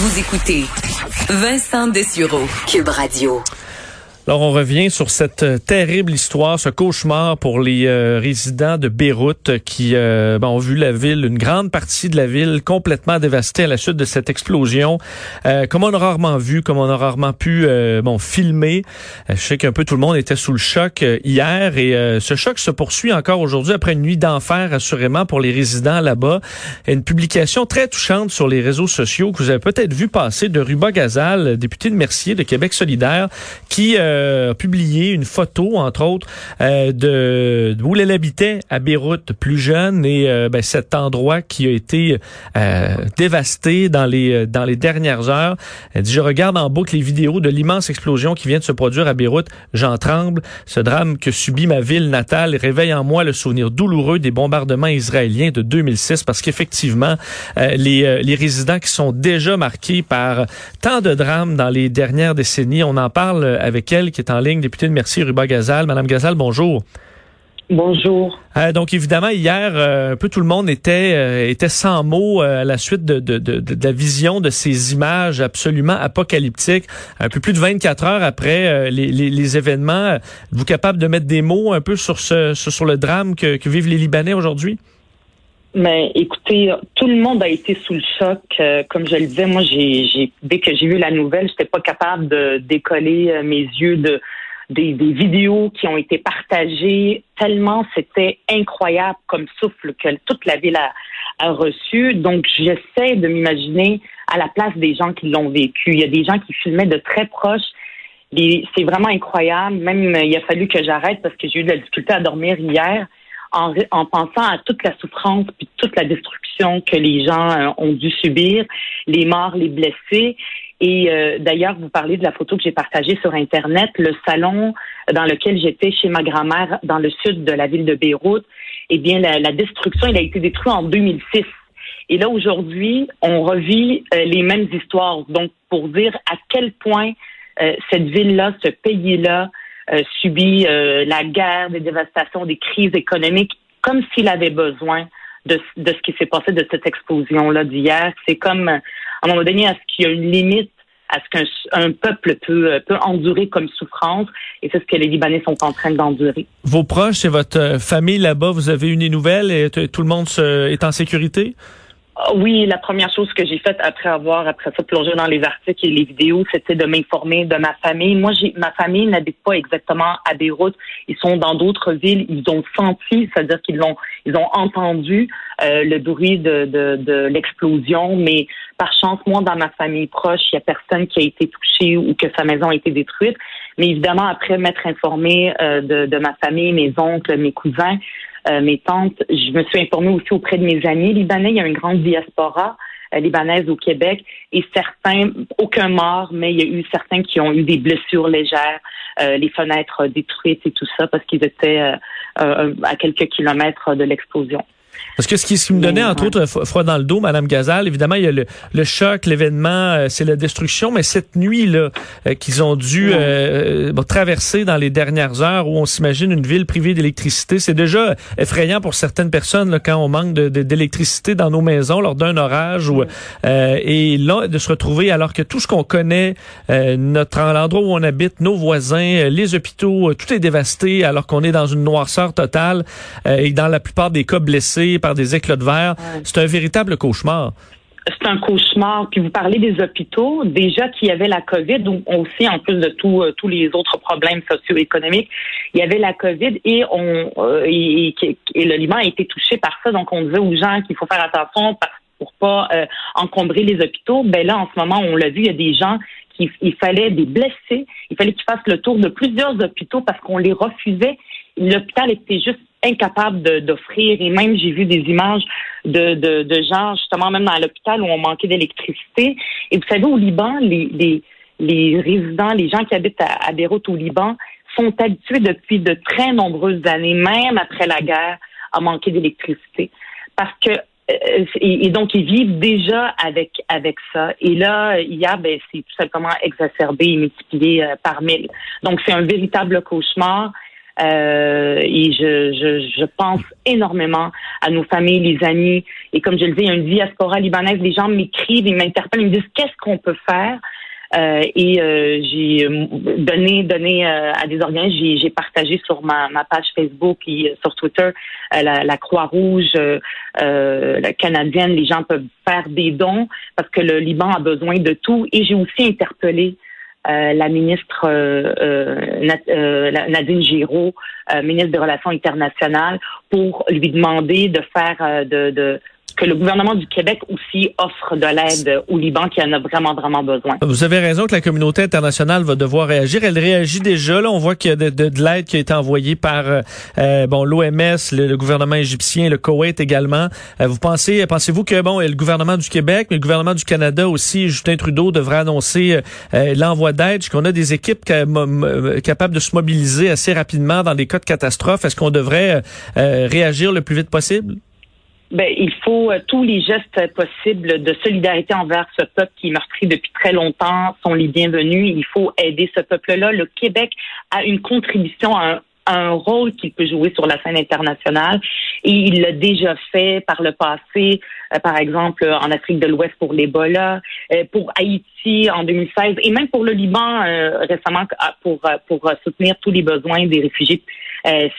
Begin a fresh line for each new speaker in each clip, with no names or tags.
Vous écoutez Vincent Dessureau, Cube Radio.
Alors, on revient sur cette euh, terrible histoire, ce cauchemar pour les euh, résidents de Beyrouth qui euh, ont vu la ville, une grande partie de la ville complètement dévastée à la suite de cette explosion. comme on a rarement vu, comme on a rarement pu bon filmer. je sais qu'un peu tout le monde était sous le choc hier et ce choc se poursuit encore aujourd'hui après une nuit d'enfer assurément pour les résidents là-bas. Une publication très touchante sur les réseaux sociaux que vous avez peut-être vu passer de Ruba Gazal, député de Mercier de Québec solidaire, qui euh, a publié une photo, entre autres, euh, de où elle habitait à Beyrouth, plus jeune, et euh, ben, cet endroit qui a été dévasté dans les dans les dernières heures. Elle dit je regarde en boucle les vidéos de l'immense explosion qui vient de se produire à Beyrouth. J'en tremble. Ce drame que subit ma ville natale réveille en moi le souvenir douloureux des bombardements israéliens de 2006, parce qu'effectivement, les les résidents qui sont déjà marqués par tant de drames dans les dernières décennies, on en parle avec elle qui est en ligne, députée de Merci, Ruba Gazal. Madame Gazal, bonjour.
Bonjour.
Euh, donc évidemment hier, euh, un peu tout le monde était euh, était sans mots à la suite de, de, de, la vision de ces images absolument apocalyptiques. Un peu plus de 24 heures après les, les, les, événements, vous capable de mettre des mots un peu sur ce sur le drame que, que vivent les Libanais aujourd'hui?
Mais écoutez, tout le monde a été sous le choc. Euh, comme je le disais, moi, j'ai, dès que j'ai vu la nouvelle, j'étais pas capable de décoller euh, mes yeux de des, vidéos qui ont été partagées. Tellement c'était incroyable comme souffle que toute la ville a, a reçu. Donc, j'essaie de m'imaginer à la place des gens qui l'ont vécu. Il y a des gens qui filmaient de très proches. C'est vraiment incroyable. Même, il a fallu que j'arrête parce que j'ai eu de la difficulté à dormir hier en, en pensant à toute la souffrance puis toute la destruction que les gens euh, ont dû subir, les morts, les blessés. Et euh, d'ailleurs, vous parlez de la photo que j'ai partagée sur Internet, le salon dans lequel j'étais chez ma grand-mère dans le sud de la ville de Beyrouth. Eh bien, la, la destruction, il a été détruit en 2006. Et là, aujourd'hui, on revit euh, les mêmes histoires. Donc, pour dire à quel point cette ville-là, ce pays-là, euh, subit euh, la guerre, des dévastations, des crises économiques, comme s'il avait besoin de, de ce qui s'est passé de cette explosion-là d'hier. C'est comme, à un moment donné, est-ce qu'il y a une limite à ce qu'un peuple peut, peut endurer comme souffrance? Et c'est ce que les Libanais sont en train d'endurer.
Vos proches et votre euh, famille là-bas, vous avez une nouvelle et tout le monde est en sécurité?
Ah oui, la première chose que j'ai faite après avoir, après ça, plongé dans les articles et les vidéos, c'était de m'informer de ma famille. Moi, j'ai, ma famille n'habite pas exactement à Beyrouth. Ils sont dans d'autres villes. Ils ont senti, c'est-à-dire qu'ils l'ont, ils ont entendu euh, le bruit de, de, de l'explosion. Mais par chance, moi, dans ma famille proche, il y a personne qui a été touché ou que sa maison a été détruite. Mais évidemment, après m'être informée euh, de, de ma famille, mes oncles, mes cousins, euh, mes tantes. Je me suis informée aussi auprès de mes amis libanais. Il y a une grande diaspora euh, libanaise au Québec et certains, aucun mort, mais il y a eu certains qui ont eu des blessures légères, euh, les fenêtres détruites et tout ça parce qu'ils étaient à quelques kilomètres de l'explosion.
Parce que ce qui, ce qui me donnait, entre autres, froid dans le dos, Madame Gazal, évidemment, il y a le, le choc, l'événement, euh, c'est la destruction, mais cette nuit-là euh, qu'ils ont dû euh, traverser dans les dernières heures où on s'imagine une ville privée d'électricité, c'est déjà effrayant pour certaines personnes là, quand on manque d'électricité de, dans nos maisons lors d'un orage. Ou, et là, de se retrouver alors que tout ce qu'on connaît, notre l'endroit où on habite, nos voisins, les hôpitaux, tout est dévasté alors qu'on est dans une noirceur totale et dans la plupart des cas blessés par des éclats de verre. C'est un véritable cauchemar
c'est un cauchemar. Puis vous parlez des hôpitaux, déjà qu'il y avait la COVID, donc aussi en plus de tout, euh, tous les autres problèmes socio-économiques, il y avait la COVID et on euh, et, le Liban a été touché par ça. Donc on disait aux gens qu'il faut faire attention pour pas euh, encombrer les hôpitaux. Ben là, en ce moment, on l'a vu, il y a des gens qui il fallait des blessés, il fallait qu'ils fassent le tour de plusieurs hôpitaux parce qu'on les refusait. L'hôpital était juste incapable d'offrir. Et même, j'ai vu des images de, de, de, gens, justement, même dans l'hôpital où on manquait d'électricité. Et vous savez, au Liban, les, les, les résidents, les gens qui habitent à, à Beyrouth au Liban sont habitués depuis de très nombreuses années, même après la guerre, à manquer d'électricité. Parce que euh, et, donc ils vivent déjà avec avec ça. Et là, hier, ben, c'est tout simplement exacerbé et multiplié euh, par mille. Donc c'est un véritable cauchemar. Euh, et je, je, je, pense énormément à nos familles, les amis. Et comme je le dis, il y a une diaspora libanaise. Les gens m'écrivent, ils m'interpellent, ils me disent qu'est-ce qu'on peut faire? Euh, et euh, j'ai donné donné euh, à des organismes, j'ai partagé sur ma, ma, page Facebook et sur Twitter la, la Croix-Rouge la canadienne, les gens peuvent faire des dons parce que le Liban a besoin de tout. Et j'ai aussi interpellé euh, la ministre euh, euh, Nadine Giraud, ministre des Relations internationales, pour lui demander de faire de, de que le gouvernement du Québec aussi offre de l'aide au Liban qui en a vraiment, vraiment besoin.
Vous avez raison que la communauté internationale va devoir réagir. Elle réagit déjà. Là, on voit qu'il y a de, de, l'aide qui a été envoyée par euh, euh bon l'OMS, le, gouvernement égyptien, le Koweït également. Euh, vous pensez, pensez-vous que bon, le gouvernement du Québec, mais le gouvernement du Canada aussi, Justin Trudeau devrait annoncer euh, l'envoi d'aide, qu'on a des équipes capables de se mobiliser assez rapidement dans des cas de catastrophe? Est-ce qu'on devrait réagir le plus vite possible?
Ben, il faut euh, tous les gestes possibles de solidarité envers ce peuple qui est meurtri depuis très longtemps sont les bienvenus. Il faut aider ce peuple-là. Le Québec a une contribution à un, rôle qu'il peut jouer sur la scène internationale et il l'a déjà fait par le passé, euh, par exemple en Afrique de l'Ouest pour l'Ebola, euh, pour Haïti en 2016 et même pour le Liban récemment pour pour soutenir tous les besoins des réfugiés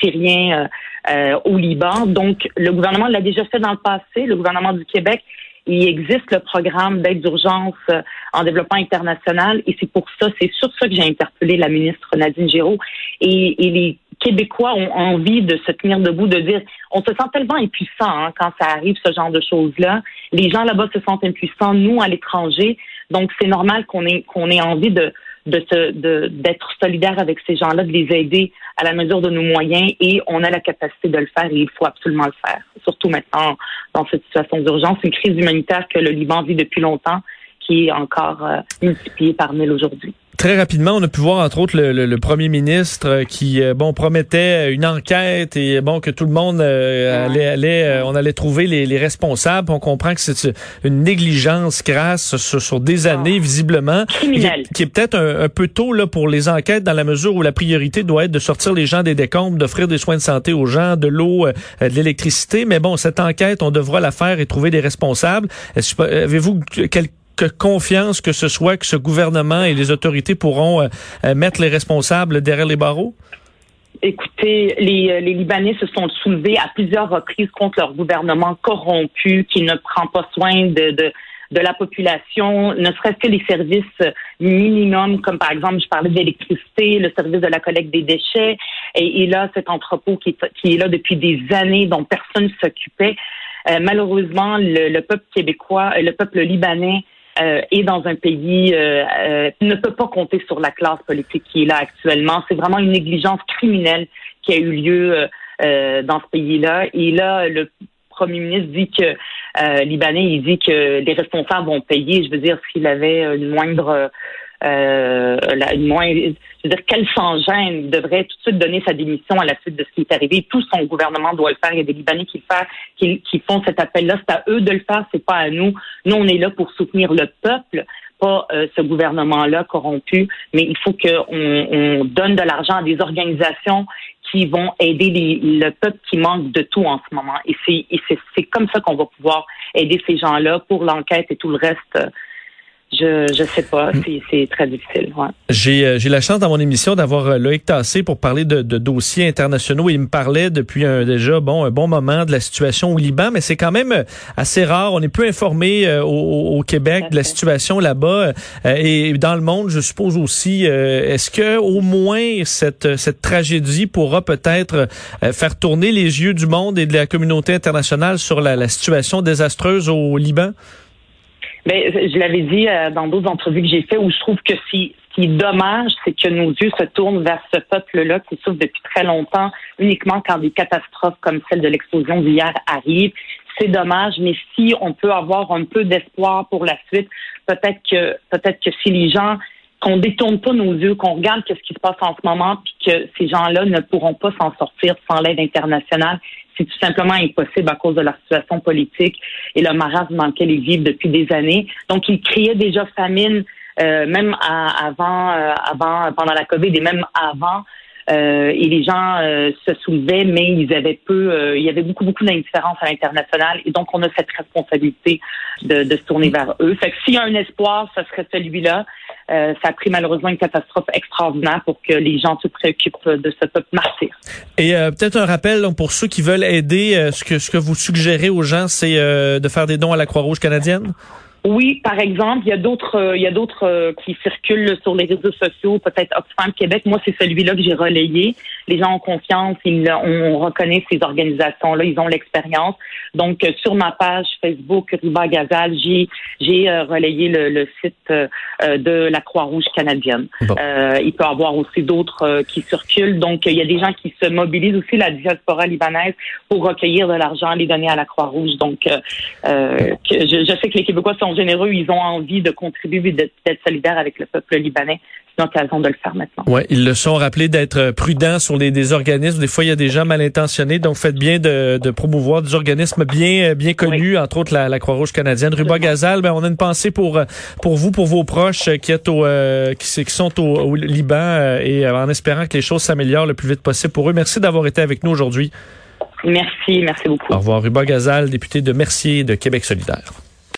syriens euh, au Liban. Donc, le gouvernement l'a déjà fait dans le passé. Le gouvernement du Québec, il existe le programme d'aide d'urgence euh, en développement international et c'est pour ça, c'est sur ça que j'ai interpellé la ministre Nadine Giraud. Et, les Québécois ont envie de se tenir debout, de dire, on se sent tellement impuissant hein, quand ça arrive, ce genre de choses-là. Les gens là-bas se sentent impuissants, nous à l'étranger. Donc, c'est normal qu'on ait, qu'on ait envie de, de d'être solidaire avec ces gens-là, de les aider à la mesure de nos moyens et on a la capacité de le faire et il faut absolument le faire. Surtout maintenant dans cette situation d'urgence, une crise humanitaire que le Liban vit depuis longtemps qui est encore euh, multipliée par mille aujourd'hui.
Très rapidement, on a pu voir entre autres le, premier ministre euh, qui euh, bon promettait une enquête et bon que tout le monde euh, allait, on allait trouver les, responsables. On comprend que c'est une négligence crasse sur, des ah. années visiblement, qui, est peut-être un, peu tôt là pour les enquêtes dans la mesure où la priorité doit être de sortir les gens des décombres, d'offrir des soins de santé aux gens, de l'eau, de l'électricité. Mais bon, cette enquête, on devra la faire et trouver des responsables. Avez-vous confiance que ce soit que ce gouvernement et les autorités pourront euh, euh, mettre les responsables derrière les barreaux?
Écoutez, les, euh, les, Libanais se sont soulevés à plusieurs reprises contre leur gouvernement corrompu qui ne prend pas soin de, de, de la population, ne serait-ce que les services minimums, comme par exemple, je parlais d'électricité, le service de la collecte des déchets, et, là, cet entrepôt qui est, là depuis des années, dont personne ne s'occupait. malheureusement, le, peuple québécois, le peuple libanais euh, et dans un pays euh, euh, ne peut pas compter sur la classe politique qui est là actuellement. C'est vraiment une négligence criminelle qui a eu lieu euh, dans ce pays-là. Et là, le premier ministre dit que libanais, il dit que les responsables vont payer. Je veux dire, s'il avait une moindre euh, la, moins, je veux dire, quel sans-gêne devrait tout de suite donner sa démission à la suite de ce qui est arrivé. Tout son gouvernement doit le faire. Il y a des Libanais qui le font, qui, qui font cet appel-là. C'est à eux de le faire, c'est pas à nous. Nous, on est là pour soutenir le peuple pas euh, ce gouvernement-là corrompu, mais il faut qu'on on donne de l'argent à des organisations qui vont aider les, le peuple qui manque de tout en ce moment. Et c'est comme ça qu'on va pouvoir aider ces gens-là pour l'enquête et tout le reste. Euh, je je sais pas, c'est très difficile. Ouais.
J'ai euh, j'ai la chance dans mon émission d'avoir euh, Loïc Tassé pour parler de, de, dossiers internationaux. Il me parlait depuis un, déjà bon un bon moment de la situation au Liban, mais c'est quand même euh, assez rare. On est peu informé au, au, Québec de la situation là-bas et dans le monde, je suppose aussi. Est-ce que au moins cette cette tragédie pourra peut-être faire tourner les yeux du monde et de la communauté internationale sur la, la situation désastreuse au Liban?
Ben, je l'avais dit euh, dans d'autres entrevues que j'ai fait où je trouve que si, qui est dommage, c'est que nos yeux se tournent vers ce peuple-là qui souffre depuis très longtemps, uniquement quand des catastrophes comme celle de l'explosion d'hier arrivent. C'est dommage, mais si on peut avoir un peu d'espoir pour la suite, peut-être que peut-être que si les gens qu'on détourne pas nos yeux, qu'on regarde ce qui se passe en ce moment, puis que ces gens-là ne pourront pas s'en sortir sans l'aide internationale c'est tout simplement impossible à cause de leur situation politique et le marasme dans lequel ils vivent depuis des années. Donc, ils criaient déjà famine, euh, même avant, euh, avant, pendant la COVID et même avant. et les gens se soulevaient, mais ils avaient peu, il y avait beaucoup, beaucoup d'indifférence à l'international. Et donc, on a cette responsabilité de, de se tourner vers eux. Fait que s'il y a un espoir, ce serait celui-là. Euh, ça a pris malheureusement une catastrophe extraordinaire pour que les gens se préoccupent de ce peuple martyr.
Et euh, peut-être un rappel pour ceux qui veulent aider, euh, ce que ce que vous suggérez aux gens, c'est de faire des dons à la Croix-Rouge canadienne?
Oui, par exemple, il y a d'autres, euh, il y a d'autres euh, qui circulent sur les réseaux sociaux, peut-être Oxfam Québec. Moi, c'est celui-là que j'ai relayé. Les gens ont confiance, ils, on, reconnaît ces organisations-là, ils ont l'expérience. Donc, euh, sur ma page Facebook Riba Gazal, j'ai, j'ai relayé le, site de la Croix-Rouge canadienne. il peut y avoir aussi d'autres qui circulent. Donc, il y a des gens qui se mobilisent aussi la diaspora libanaise pour recueillir de l'argent, les donner à la Croix-Rouge. Donc, je, je sais que les Québécois sont généreux, ils ont envie de contribuer d'être solidaires avec le peuple libanais. C'est l'occasion de le faire maintenant.
Oui, ils le sont rappelés d'être prudents sur les, des organismes. Des fois, il y a des gens mal intentionnés, donc faites bien de, promouvoir des organismes bien bien connus, entre autres la, Croix-Rouge canadienne. Ruba Gazal, ben, on a une pensée pour pour vous, pour vos proches qui, au, euh, qui, sont au, Liban euh, et euh, en espérant que les choses s'améliorent le plus vite possible pour eux. Merci d'avoir été avec nous aujourd'hui.
Merci, merci beaucoup.
Au revoir, Ruba Gazal, député de Mercier de Québec solidaire.